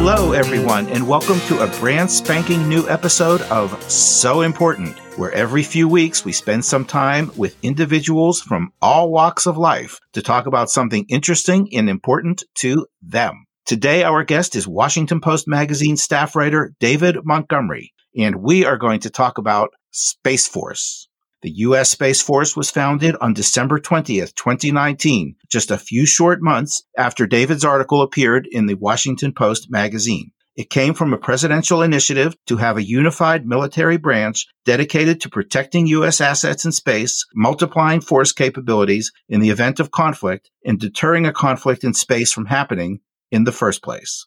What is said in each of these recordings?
Hello, everyone, and welcome to a brand spanking new episode of So Important, where every few weeks we spend some time with individuals from all walks of life to talk about something interesting and important to them. Today, our guest is Washington Post Magazine staff writer David Montgomery, and we are going to talk about Space Force. The U.S. Space Force was founded on December 20th, 2019, just a few short months after David's article appeared in the Washington Post magazine. It came from a presidential initiative to have a unified military branch dedicated to protecting U.S. assets in space, multiplying force capabilities in the event of conflict, and deterring a conflict in space from happening in the first place.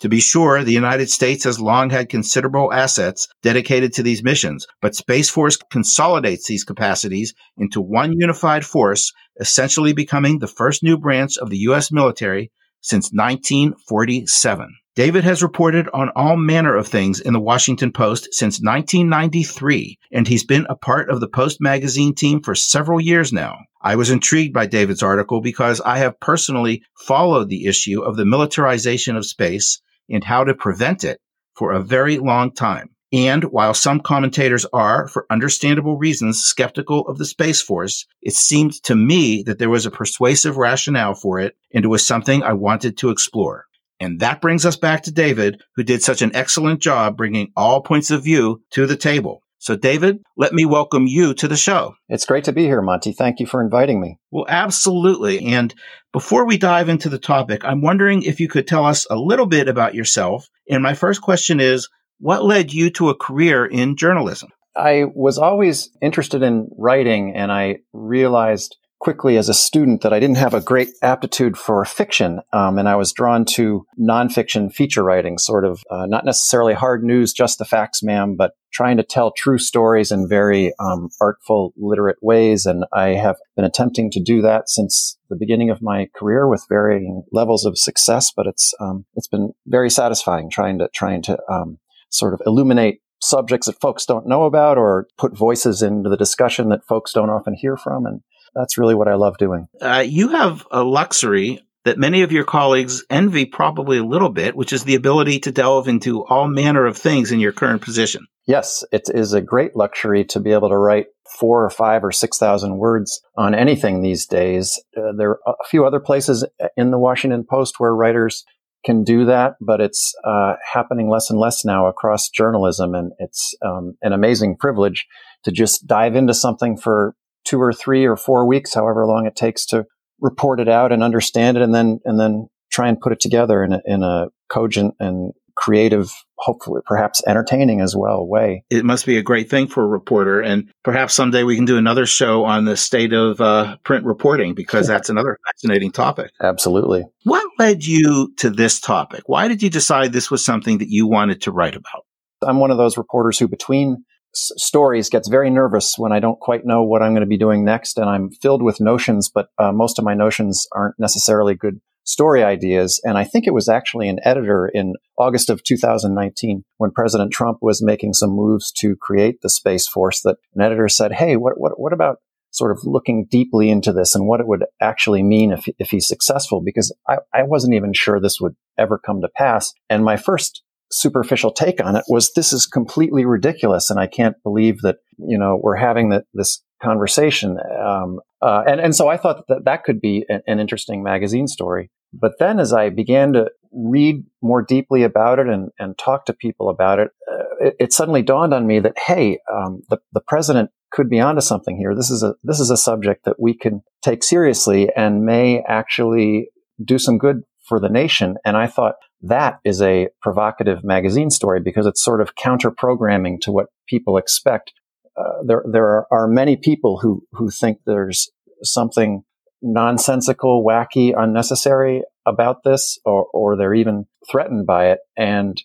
To be sure, the United States has long had considerable assets dedicated to these missions, but Space Force consolidates these capacities into one unified force, essentially becoming the first new branch of the U.S. military since 1947. David has reported on all manner of things in the Washington Post since 1993, and he's been a part of the Post magazine team for several years now. I was intrigued by David's article because I have personally followed the issue of the militarization of space and how to prevent it for a very long time. And while some commentators are, for understandable reasons, skeptical of the Space Force, it seemed to me that there was a persuasive rationale for it, and it was something I wanted to explore. And that brings us back to David, who did such an excellent job bringing all points of view to the table. So, David, let me welcome you to the show. It's great to be here, Monty. Thank you for inviting me. Well, absolutely. And before we dive into the topic, I'm wondering if you could tell us a little bit about yourself. And my first question is what led you to a career in journalism? I was always interested in writing, and I realized quickly as a student that I didn't have a great aptitude for fiction, um, and I was drawn to nonfiction feature writing, sort of uh, not necessarily hard news, just the facts, ma'am, but trying to tell true stories in very um, artful, literate ways. And I have been attempting to do that since the beginning of my career with varying levels of success. But it's um, it's been very satisfying trying to trying to um, sort of illuminate subjects that folks don't know about or put voices into the discussion that folks don't often hear from and that's really what I love doing. Uh, you have a luxury that many of your colleagues envy probably a little bit, which is the ability to delve into all manner of things in your current position. Yes, it is a great luxury to be able to write four or five or six thousand words on anything these days. Uh, there are a few other places in the Washington Post where writers can do that, but it's uh, happening less and less now across journalism, and it's um, an amazing privilege to just dive into something for two or three or four weeks, however long it takes to report it out and understand it, and then and then try and put it together in a, in a cogent and creative, hopefully perhaps entertaining as well way. It must be a great thing for a reporter, and perhaps someday we can do another show on the state of uh, print reporting because that's another fascinating topic. Absolutely. What led you to this topic? Why did you decide this was something that you wanted to write about? I'm one of those reporters who, between stories gets very nervous when I don't quite know what I'm going to be doing next. And I'm filled with notions, but uh, most of my notions aren't necessarily good story ideas. And I think it was actually an editor in August of 2019 when President Trump was making some moves to create the Space Force that an editor said, Hey, what, what, what about sort of looking deeply into this and what it would actually mean if, if he's successful? Because I, I wasn't even sure this would ever come to pass. And my first superficial take on it was this is completely ridiculous and I can't believe that, you know, we're having the, this conversation. Um, uh, and, and so I thought that that could be an, an, interesting magazine story. But then as I began to read more deeply about it and, and talk to people about it, uh, it, it, suddenly dawned on me that, hey, um, the, the president could be onto something here. This is a, this is a subject that we can take seriously and may actually do some good for the nation. And I thought, that is a provocative magazine story because it's sort of counter programming to what people expect. Uh, there, there are, are, many people who, who think there's something nonsensical, wacky, unnecessary about this, or, or they're even threatened by it. And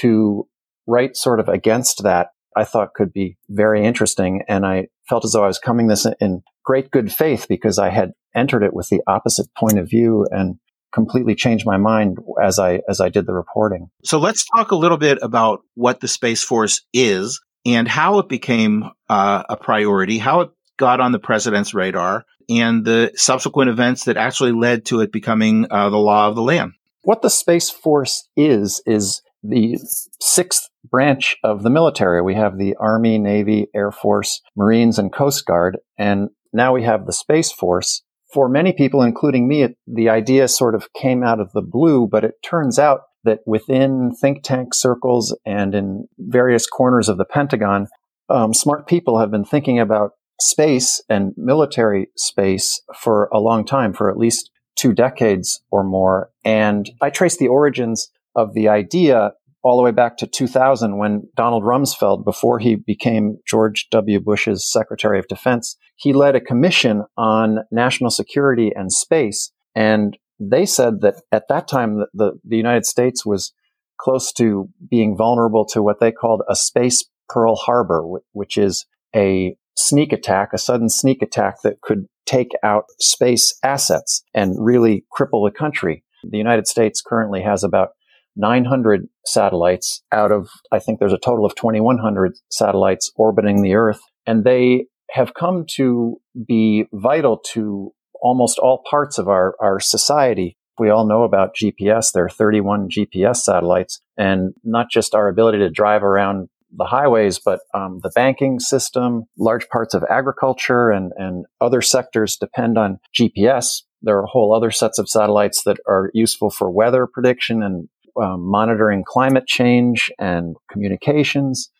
to write sort of against that, I thought could be very interesting. And I felt as though I was coming this in great good faith because I had entered it with the opposite point of view and completely changed my mind as I as I did the reporting. So let's talk a little bit about what the Space Force is and how it became uh, a priority, how it got on the president's radar, and the subsequent events that actually led to it becoming uh, the law of the land. What the Space Force is, is the sixth branch of the military. We have the Army, Navy, Air Force, Marines, and Coast Guard. And now we have the Space Force. For many people, including me, it, the idea sort of came out of the blue, but it turns out that within think tank circles and in various corners of the Pentagon, um, smart people have been thinking about space and military space for a long time, for at least two decades or more. And I trace the origins of the idea all the way back to 2000 when Donald Rumsfeld, before he became George W. Bush's Secretary of Defense, he led a commission on national security and space. And they said that at that time, the, the, the United States was close to being vulnerable to what they called a space Pearl Harbor, which is a sneak attack, a sudden sneak attack that could take out space assets and really cripple the country. The United States currently has about 900 satellites out of, I think there's a total of 2,100 satellites orbiting the Earth. And they have come to be vital to almost all parts of our, our society. We all know about GPS. There are 31 GPS satellites and not just our ability to drive around the highways, but um, the banking system, large parts of agriculture and, and other sectors depend on GPS. There are whole other sets of satellites that are useful for weather prediction and um, monitoring climate change and communications.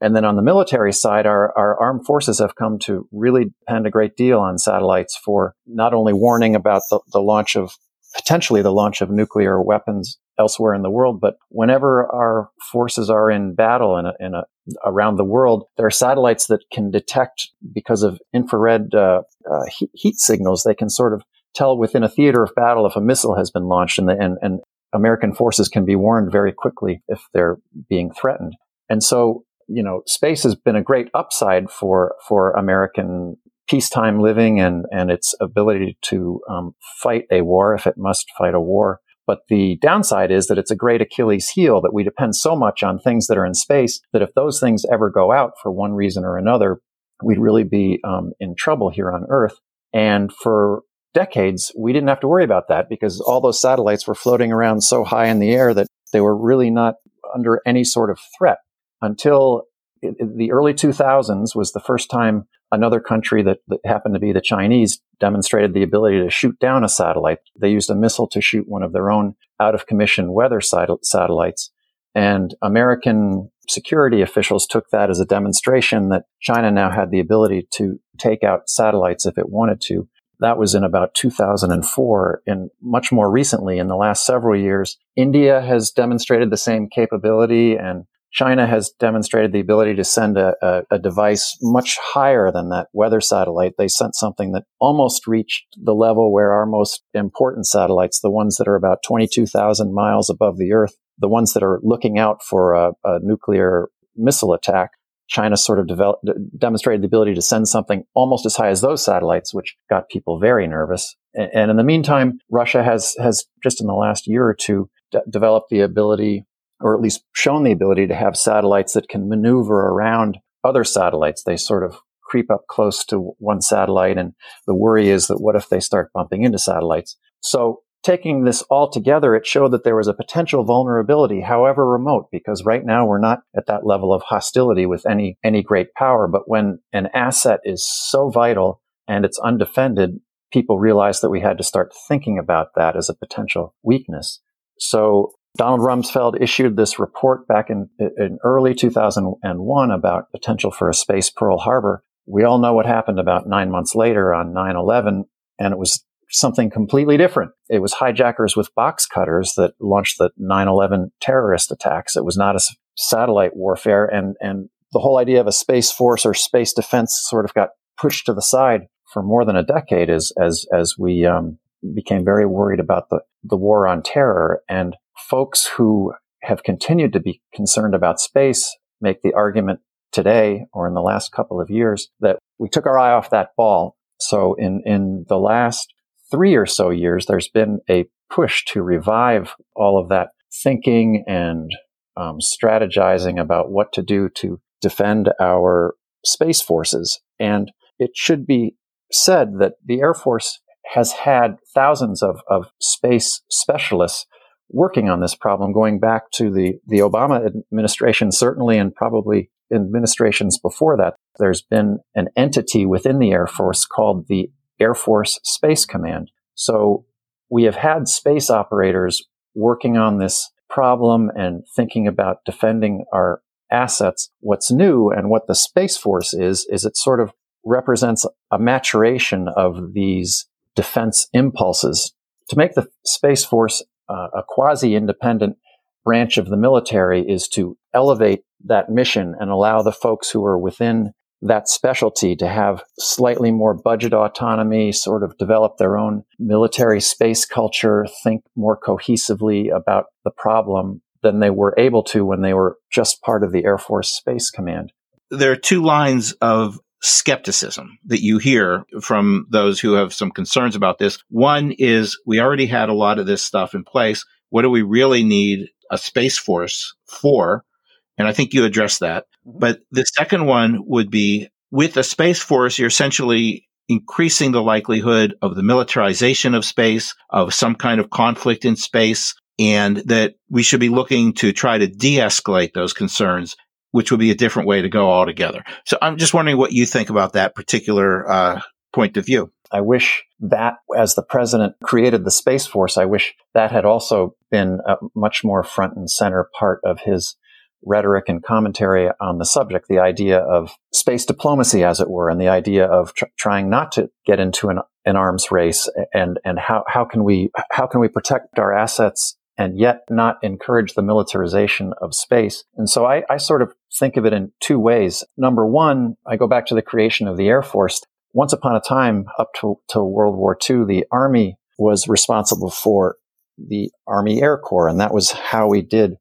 And then on the military side, our, our armed forces have come to really depend a great deal on satellites for not only warning about the, the launch of potentially the launch of nuclear weapons elsewhere in the world. But whenever our forces are in battle in a, in a, around the world, there are satellites that can detect because of infrared uh, uh, heat, heat, signals. They can sort of tell within a theater of battle if a missile has been launched, and, the, and, and American forces can be warned very quickly if they're being threatened. And so, you know, space has been a great upside for for American peacetime living and and its ability to um, fight a war if it must fight a war. But the downside is that it's a great Achilles heel that we depend so much on things that are in space that if those things ever go out for one reason or another, we'd really be um, in trouble here on Earth. And for decades, we didn't have to worry about that because all those satellites were floating around so high in the air that they were really not under any sort of threat until the early 2000s was the first time another country that, that, happened to be the Chinese demonstrated the ability to shoot down a satellite. They used a missile to shoot one of their own out of commission weather satellites. And American security officials took that as a demonstration that China now had the ability to take out satellites if it wanted to. That was in about 2004. And much more recently, in the last several years, India has demonstrated the same capability and China has demonstrated the ability to send a, a, a, device much higher than that weather satellite. They sent something that almost reached the level where our most important satellites, the ones that are about 22,000 miles above the Earth, the ones that are looking out for a, a nuclear missile attack, China sort of developed, demonstrated the ability to send something almost as high as those satellites, which got people very nervous. And, in the meantime, Russia has, has just in the last year or two d- developed the ability or at least shown the ability to have satellites that can maneuver around other satellites. They sort of creep up close to one satellite. And the worry is that what if they start bumping into satellites? So taking this all together, it showed that there was a potential vulnerability, however remote, because right now we're not at that level of hostility with any, any great power. But when an asset is so vital and it's undefended, people realized that we had to start thinking about that as a potential weakness. So Donald Rumsfeld issued this report back in, in early 2001 about potential for a space Pearl Harbor. We all know what happened about nine months later on 9-11, and it was something completely different. It was hijackers with box cutters that launched the 9-11 terrorist attacks. It was not a satellite warfare, and, and the whole idea of a space force or space defense sort of got pushed to the side for more than a decade as, as, as we um, became very worried about the, the war on terror. And folks who have continued to be concerned about space make the argument today or in the last couple of years that we took our eye off that ball. So in, in the last three or so years, there's been a push to revive all of that thinking and um, strategizing about what to do to defend our space forces. And it should be said that the Air Force has had thousands of, of space specialists working on this problem going back to the, the Obama administration, certainly, and probably administrations before that. There's been an entity within the Air Force called the Air Force Space Command. So we have had space operators working on this problem and thinking about defending our assets. What's new and what the Space Force is, is it sort of represents a maturation of these defense impulses. To make the Space Force uh, a quasi independent branch of the military is to elevate that mission and allow the folks who are within that specialty to have slightly more budget autonomy, sort of develop their own military space culture, think more cohesively about the problem than they were able to when they were just part of the Air Force Space Command. There are two lines of skepticism that you hear from those who have some concerns about this. One is we already had a lot of this stuff in place. What do we really need a space force for? And I think you addressed that. Mm-hmm. But the second one would be with a space force, you're essentially increasing the likelihood of the militarization of space, of some kind of conflict in space, and that we should be looking to try to de-escalate those concerns, which would be a different way to go altogether. So I'm just wondering what you think about that particular uh, point of view. I wish that as the president created the Space Force, I wish that had also been a much more front and center part of his rhetoric and commentary on the subject, the idea of space diplomacy, as it were, and the idea of tr- trying not to get into an, an arms race and, and how, how can we, how can we protect our assets and yet not encourage the militarization of space. And so I, I sort of think of it in two ways. Number one, I go back to the creation of the Air Force. Once upon a time, up to, to World War II, the Army was responsible for the Army Air Corps, and that was how we did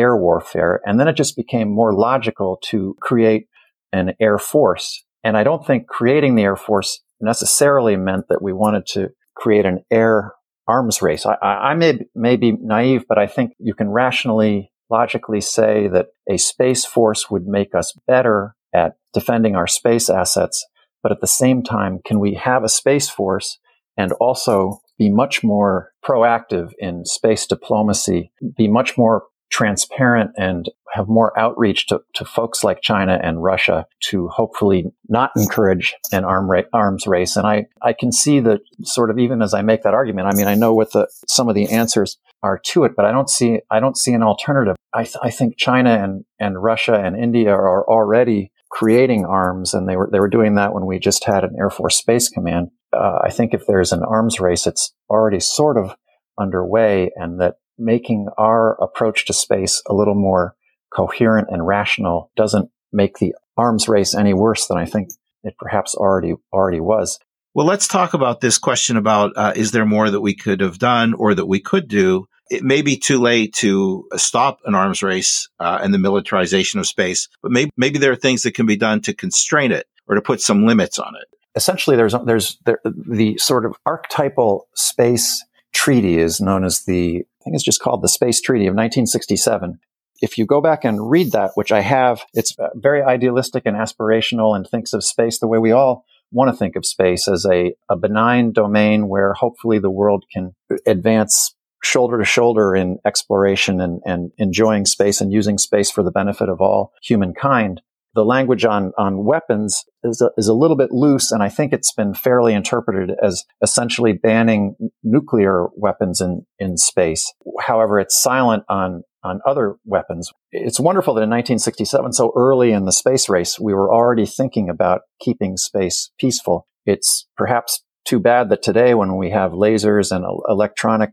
air warfare. And then it just became more logical to create an air force. And I don't think creating the air force necessarily meant that we wanted to create an air arms race. I, I may, may be naive, but I think you can rationally, logically say that a space force would make us better at defending our space assets. But at the same time, can we have a space force and also be much more proactive in space diplomacy, be much more transparent and have more outreach to, to folks like China and Russia to hopefully not encourage an arm ra- arms race. And I, I can see that sort of even as I make that argument, I mean, I know what the, some of the answers are to it, but I don't see, I don't see an alternative. I, th- I think China and, and Russia and India are already creating arms and they were, they were doing that when we just had an Air Force Space Command. Uh, I think if there's an arms race, it's already sort of underway and that making our approach to space a little more coherent and rational doesn't make the arms race any worse than I think it perhaps already already was. Well, let's talk about this question about uh, is there more that we could have done or that we could do? It may be too late to stop an arms race uh, and the militarization of space, but maybe maybe there are things that can be done to constrain it or to put some limits on it. Essentially, there's there's there, the sort of archetypal space treaty is known as the think it's just called the Space Treaty of 1967. If you go back and read that, which I have, it's uh, very idealistic and aspirational and thinks of space the way we all want to think of space as a, a benign domain where hopefully the world can advance shoulder to shoulder in exploration and, and enjoying space and using space for the benefit of all humankind the language on, on weapons is a, is a little bit loose, and I think it's been fairly interpreted as essentially banning nuclear weapons in, in space. However, it's silent on, on other weapons. It's wonderful that in 1967, so early in the space race, we were already thinking about keeping space peaceful. It's perhaps too bad that today, when we have lasers and electronic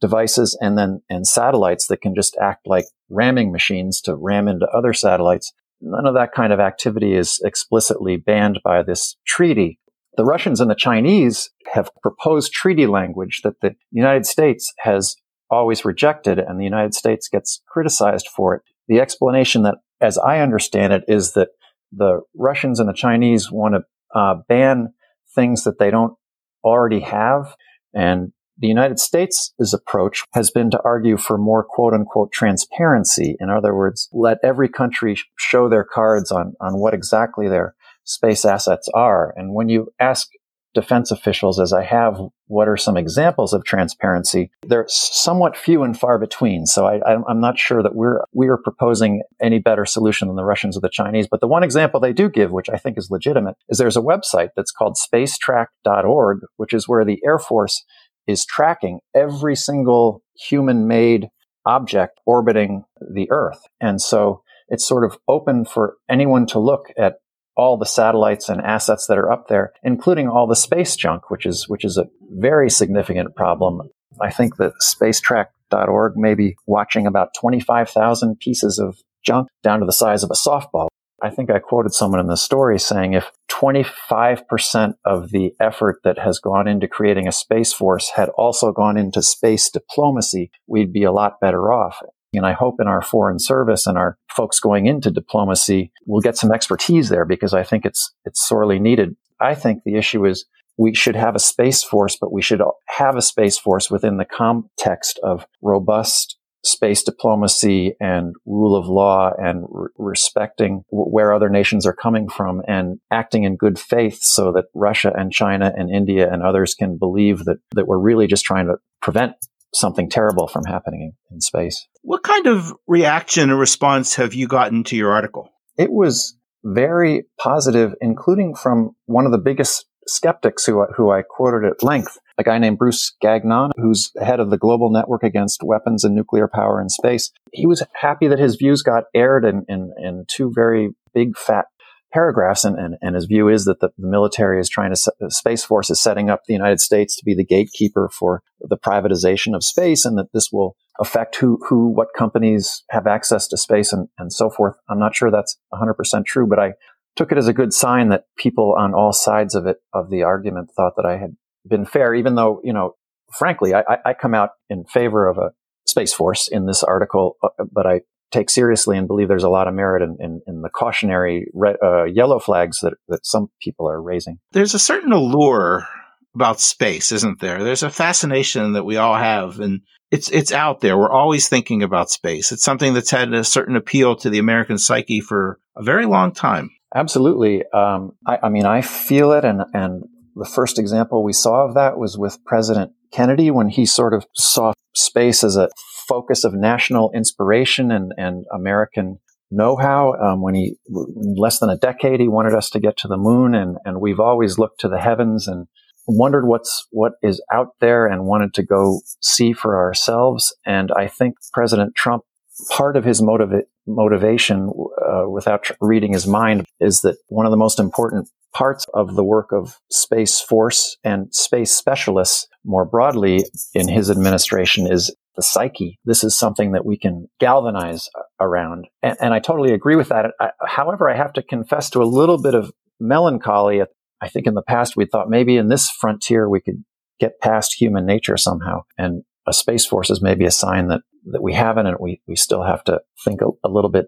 devices and then and satellites that can just act like ramming machines to ram into other satellites, None of that kind of activity is explicitly banned by this treaty. The Russians and the Chinese have proposed treaty language that the United States has always rejected, and the United States gets criticized for it. The explanation that, as I understand it, is that the Russians and the Chinese want to uh, ban things that they don't already have, and the United States' approach has been to argue for more quote unquote transparency. In other words, let every country show their cards on, on what exactly their space assets are. And when you ask defense officials as I have what are some examples of transparency. They're somewhat few and far between. So I, am not sure that we're we are proposing any better solution than the Russians or the Chinese. But the one example they do give, which I think is legitimate, is there's a website that's called spacetrack.org, which is where the Air Force is tracking every single human-made object orbiting the Earth. And so it's sort of open for anyone to look at all the satellites and assets that are up there, including all the space junk, which is which is a very significant problem. I think that spacetrack.org may be watching about 25,000 pieces of junk down to the size of a softball. I think I quoted someone in the story saying if 25% of the effort that has gone into creating a space force had also gone into space diplomacy, we'd be a lot better off. And I hope in our foreign service and our folks going into diplomacy we'll get some expertise there because I think it's, it's sorely needed. I think the issue is we should have a space force, but we should have a space force within the context of robust space diplomacy and rule of law and re- respecting w- where other nations are coming from and acting in good faith so that Russia and China and India and others can believe that, that we're really just trying to prevent something terrible from happening in space. What kind of reaction or response have you gotten to your article? It was very positive, including from one of the biggest skeptics who, who I quoted at length, a guy named Bruce Gagnon, who's head of the Global Network Against Weapons and Nuclear Power in Space. He was happy that his views got aired in, in, in two very big fat paragraphs, and, and, and his view is that the, the military is trying to, the uh, Space Force is setting up the United States to be the gatekeeper for the privatization of space, and that this will affect who, who, what companies have access to space and, and so forth. I'm not sure that's 100% true, but I took it as a good sign that people on all sides of it, of the argument, thought that I had been fair, even though, you know, frankly, I, I come out in favor of a Space Force in this article, uh, but I take seriously and believe there's a lot of merit in, in, in the cautionary red, uh, yellow flags that, that some people are raising. There's a certain allure about space, isn't there? There's a fascination that we all have and it's, it's out there. We're always thinking about space. It's something that's had a certain appeal to the American psyche for a very long time. Absolutely. Um, I, I mean, I feel it and, and the first example we saw of that was with President Kennedy when he sort of saw space as a focus of national inspiration and, and American know-how. Um, when he, in less than a decade, he wanted us to get to the moon and, and we've always looked to the heavens and wondered what's, what is out there and wanted to go see for ourselves. And I think President Trump, part of his motiva- motivation, uh, without tr- reading his mind, is that one of the most important parts of the work of Space Force and space specialists more broadly in his administration is the psyche. This is something that we can galvanize around. And, and I totally agree with that. I, however, I have to confess to a little bit of melancholy. I think in the past we thought maybe in this frontier we could get past human nature somehow. And a space force is maybe a sign that, that we haven't and we, we still have to think a, a little bit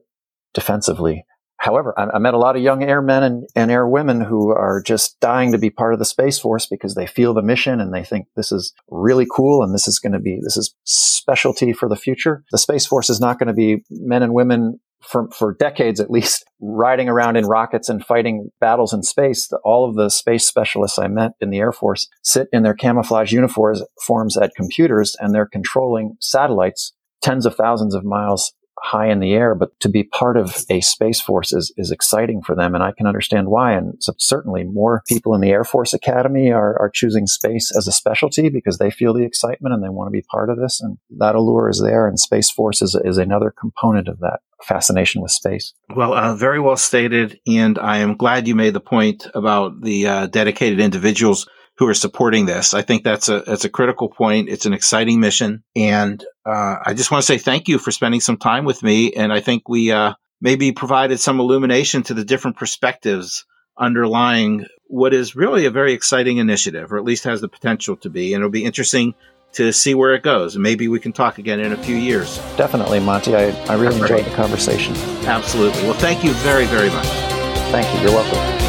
defensively However, I, I, met a lot of young airmen and, and airwomen who are just dying to be part of the Space Force because they feel the mission and they think this is really cool and this is going to be, this is specialty for the future. The Space Force is not going to be men and women for, for decades at least riding around in rockets and fighting battles in space. All of the space specialists I met in the Air Force sit in their camouflage uniforms forms at computers and they're controlling satellites tens of thousands of miles high in the air, but to be part of a space force is, is exciting for them. And I can understand why. And so certainly more people in the Air Force Academy are, are choosing space as a specialty because they feel the excitement and they want to be part of this. And that allure is there. And Space Force is, is another component of that fascination with space. Well, uh, very well stated. And I am glad you made the point about the uh, dedicated individuals who are supporting this. I think that's a that's a critical point. It's an exciting mission, and uh, I just want to say thank you for spending some time with me. And I think we uh, maybe provided some illumination to the different perspectives underlying what is really a very exciting initiative, or at least has the potential to be. And it'll be interesting to see where it goes. And maybe we can talk again in a few years. Definitely, Monty. I, I really enjoyed the conversation. Absolutely. Well, thank you very, very much. Thank you. You're welcome.